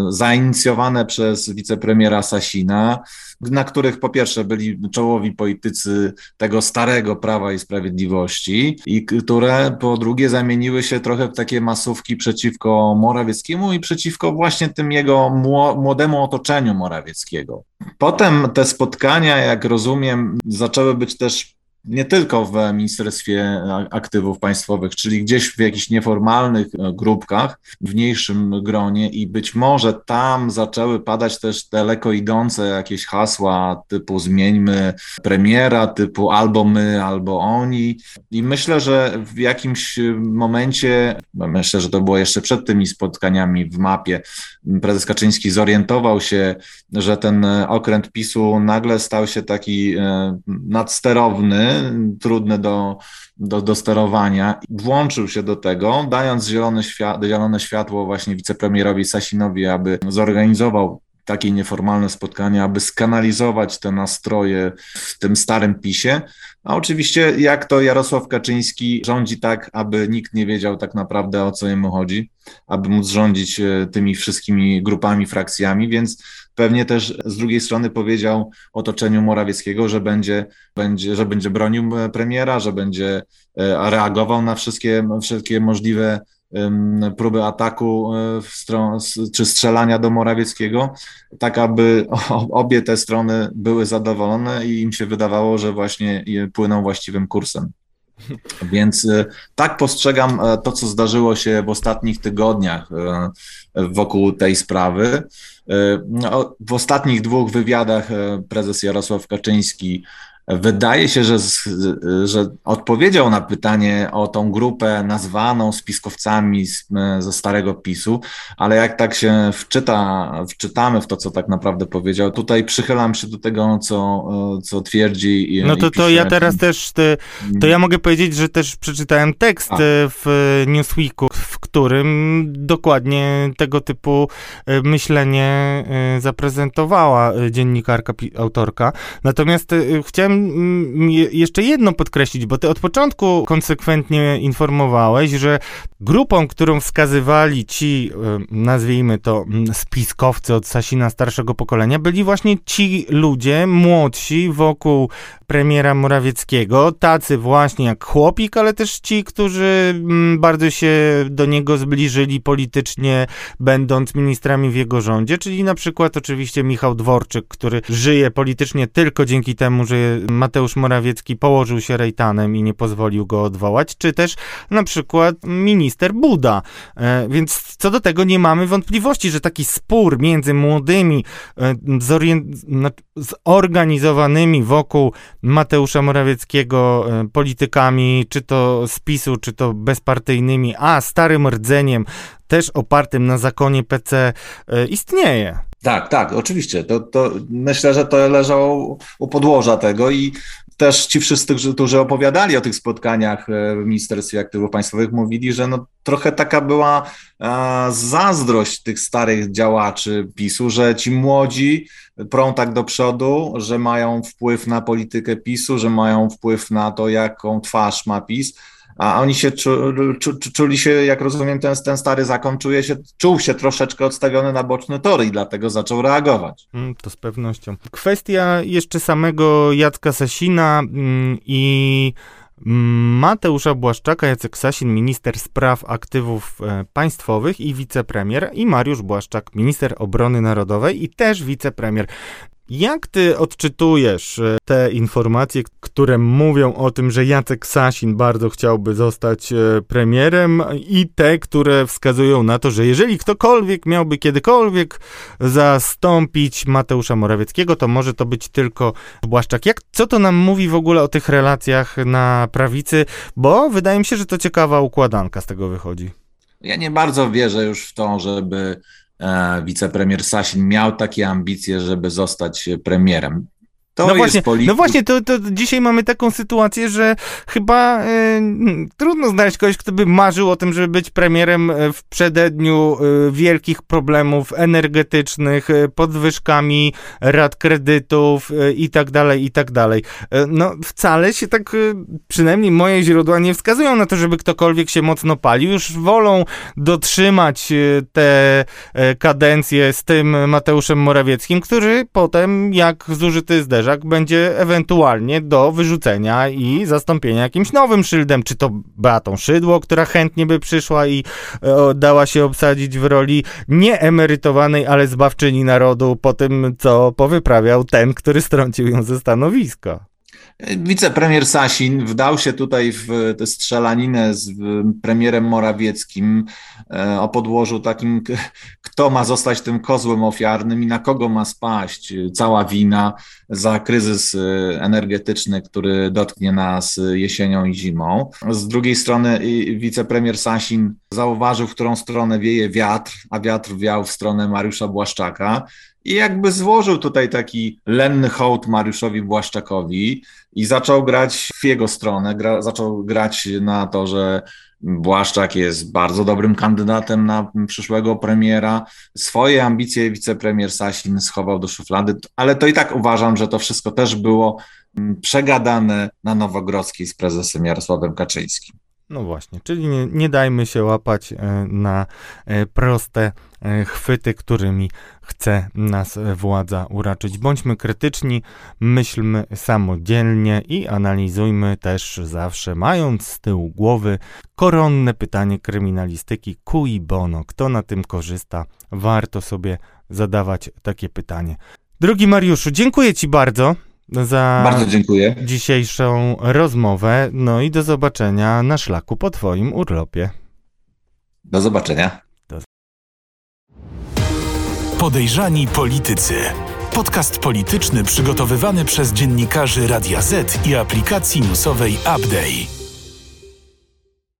zainicjowane przez wicepremiera Sasina na których po pierwsze byli czołowi politycy tego starego Prawa i Sprawiedliwości i które po drugie zamieniły się trochę w takie masówki przeciwko Morawieckiemu i przeciwko właśnie tym jego młodemu otoczeniu Morawieckiego. Potem te spotkania, jak rozumiem, zaczęły być też nie tylko w Ministerstwie Aktywów Państwowych, czyli gdzieś w jakichś nieformalnych e, grupkach, w mniejszym gronie i być może tam zaczęły padać też daleko idące jakieś hasła typu zmieńmy premiera, typu albo my, albo oni. I myślę, że w jakimś momencie, myślę, że to było jeszcze przed tymi spotkaniami w mapie, prezes Kaczyński zorientował się, że ten okręt PiSu nagle stał się taki e, trudne do, do, do sterowania. Włączył się do tego, dając zielone, świat, zielone światło właśnie wicepremierowi Sasinowi, aby zorganizował takie nieformalne spotkania, aby skanalizować te nastroje w tym starym PiSie. A oczywiście, jak to Jarosław Kaczyński rządzi tak, aby nikt nie wiedział tak naprawdę o co jemu chodzi, aby móc rządzić e, tymi wszystkimi grupami, frakcjami, więc pewnie też z drugiej strony powiedział otoczeniu Morawieckiego, że będzie, będzie, że będzie bronił e, premiera, że będzie e, reagował na wszystkie, wszystkie możliwe próby ataku e, stron, czy strzelania do Morawieckiego, tak aby obie te strony były zadowolone i im się wydawało, że właśnie płyną właściwym kursem. Więc tak postrzegam to, co zdarzyło się w ostatnich tygodniach wokół tej sprawy. E, no, w ostatnich dwóch wywiadach e, prezes Jarosław Kaczyński Wydaje się, że, że odpowiedział na pytanie o tą grupę nazwaną spiskowcami z, ze starego PiSu, ale jak tak się wczyta, wczytamy w to, co tak naprawdę powiedział, tutaj przychylam się do tego, co, co twierdzi. No to, to ja teraz też, to ja mogę powiedzieć, że też przeczytałem tekst A. w Newsweeku, w którym dokładnie tego typu e, myślenie e, zaprezentowała dziennikarka, autorka. Natomiast e, chciałem Mm, jeszcze jedno podkreślić, bo ty od początku konsekwentnie informowałeś, że grupą, którą wskazywali ci, e, nazwijmy to, mm, spiskowcy od Sasina starszego pokolenia, byli właśnie ci ludzie młodsi wokół premiera Morawieckiego, tacy właśnie jak Chłopik, ale też ci, którzy mm, bardzo się do niego zbliżyli politycznie, będąc ministrami w jego rządzie, czyli na przykład oczywiście Michał Dworczyk, który żyje politycznie tylko dzięki temu, że Mateusz Morawiecki położył się rejtanem i nie pozwolił go odwołać, czy też na przykład minister Buda. E, więc co do tego nie mamy wątpliwości, że taki spór między młodymi, e, zorganizowanymi wokół Mateusza Morawieckiego e, politykami, czy to z PiSu, czy to bezpartyjnymi, a starym rdzeniem, też opartym na zakonie PC, istnieje. Tak, tak, oczywiście. To, to myślę, że to leżało u podłoża tego i też ci wszyscy, którzy opowiadali o tych spotkaniach e, w Ministerstwie Aktywów Państwowych, mówili, że no, trochę taka była a, zazdrość tych starych działaczy PiSu, że ci młodzi prą tak do przodu, że mają wpływ na politykę PiSu, że mają wpływ na to, jaką twarz ma PiS a oni się czu, czu, czuli się, jak rozumiem, ten, ten stary zakon czuje się, czuł się troszeczkę odstawiony na boczny tor i dlatego zaczął reagować. Mm, to z pewnością. Kwestia jeszcze samego Jacka Sasina mm, i Mateusza Błaszczaka, Jacek Sasin, minister spraw aktywów e, państwowych i wicepremier i Mariusz Błaszczak, minister obrony narodowej i też wicepremier. Jak ty odczytujesz e, te informacje, które mówią o tym, że Jacek Sasin bardzo chciałby zostać e, premierem i te, które wskazują na to, że jeżeli ktokolwiek miałby kiedykolwiek zastąpić Mateusza Morawieckiego, to może to być tylko Błaszczak. Jak, co to nam mówi w ogóle o tych relacjach na prawicy? Bo wydaje mi się, że to ciekawa układanka z tego wychodzi. Ja nie bardzo wierzę już w to, żeby wicepremier Sasin miał takie ambicje, żeby zostać premierem. To no, właśnie, no właśnie, to, to dzisiaj mamy taką sytuację, że chyba y, trudno znaleźć kogoś, kto by marzył o tym, żeby być premierem e, w przededniu y, wielkich problemów energetycznych, y, podwyżkami rat kredytów i tak dalej, i tak dalej. No wcale się tak, przynajmniej moje źródła nie wskazują na to, żeby ktokolwiek się mocno palił. Już wolą dotrzymać te kadencje z tym Mateuszem Morawieckim, który potem, jak zużyty zderza, Jerzak będzie ewentualnie do wyrzucenia i zastąpienia jakimś nowym szyldem, czy to Beatą Szydło, która chętnie by przyszła i e, dała się obsadzić w roli nie emerytowanej, ale zbawczyni narodu po tym, co powyprawiał ten, który strącił ją ze stanowiska. Wicepremier Sasin wdał się tutaj w tę strzelaninę z premierem Morawieckim e, o podłożu takim, kto ma zostać tym kozłem ofiarnym i na kogo ma spaść cała wina za kryzys e, energetyczny, który dotknie nas jesienią i zimą. Z drugiej strony wicepremier Sasin zauważył, w którą stronę wieje wiatr, a wiatr wiał w stronę Mariusza Błaszczaka i jakby złożył tutaj taki lenny hołd Mariuszowi Błaszczakowi i zaczął grać w jego stronę, gra, zaczął grać na to, że Błaszczak jest bardzo dobrym kandydatem na przyszłego premiera. Swoje ambicje wicepremier Sasin schował do szuflady, ale to i tak uważam, że to wszystko też było mm, przegadane na Nowogrodzkiej z prezesem Jarosławem Kaczyńskim. No właśnie, czyli nie, nie dajmy się łapać e, na e, proste e, chwyty, którymi chce nas władza uraczyć. Bądźmy krytyczni, myślmy samodzielnie i analizujmy też zawsze, mając z tyłu głowy koronne pytanie kryminalistyki cui bono. Kto na tym korzysta? Warto sobie zadawać takie pytanie. Drogi Mariuszu, dziękuję Ci bardzo za Bardzo dziękuję. dzisiejszą rozmowę. No i do zobaczenia na szlaku po Twoim urlopie. Do zobaczenia. Podejrzani politycy. Podcast polityczny przygotowywany przez dziennikarzy Radia Z i aplikacji newsowej Update.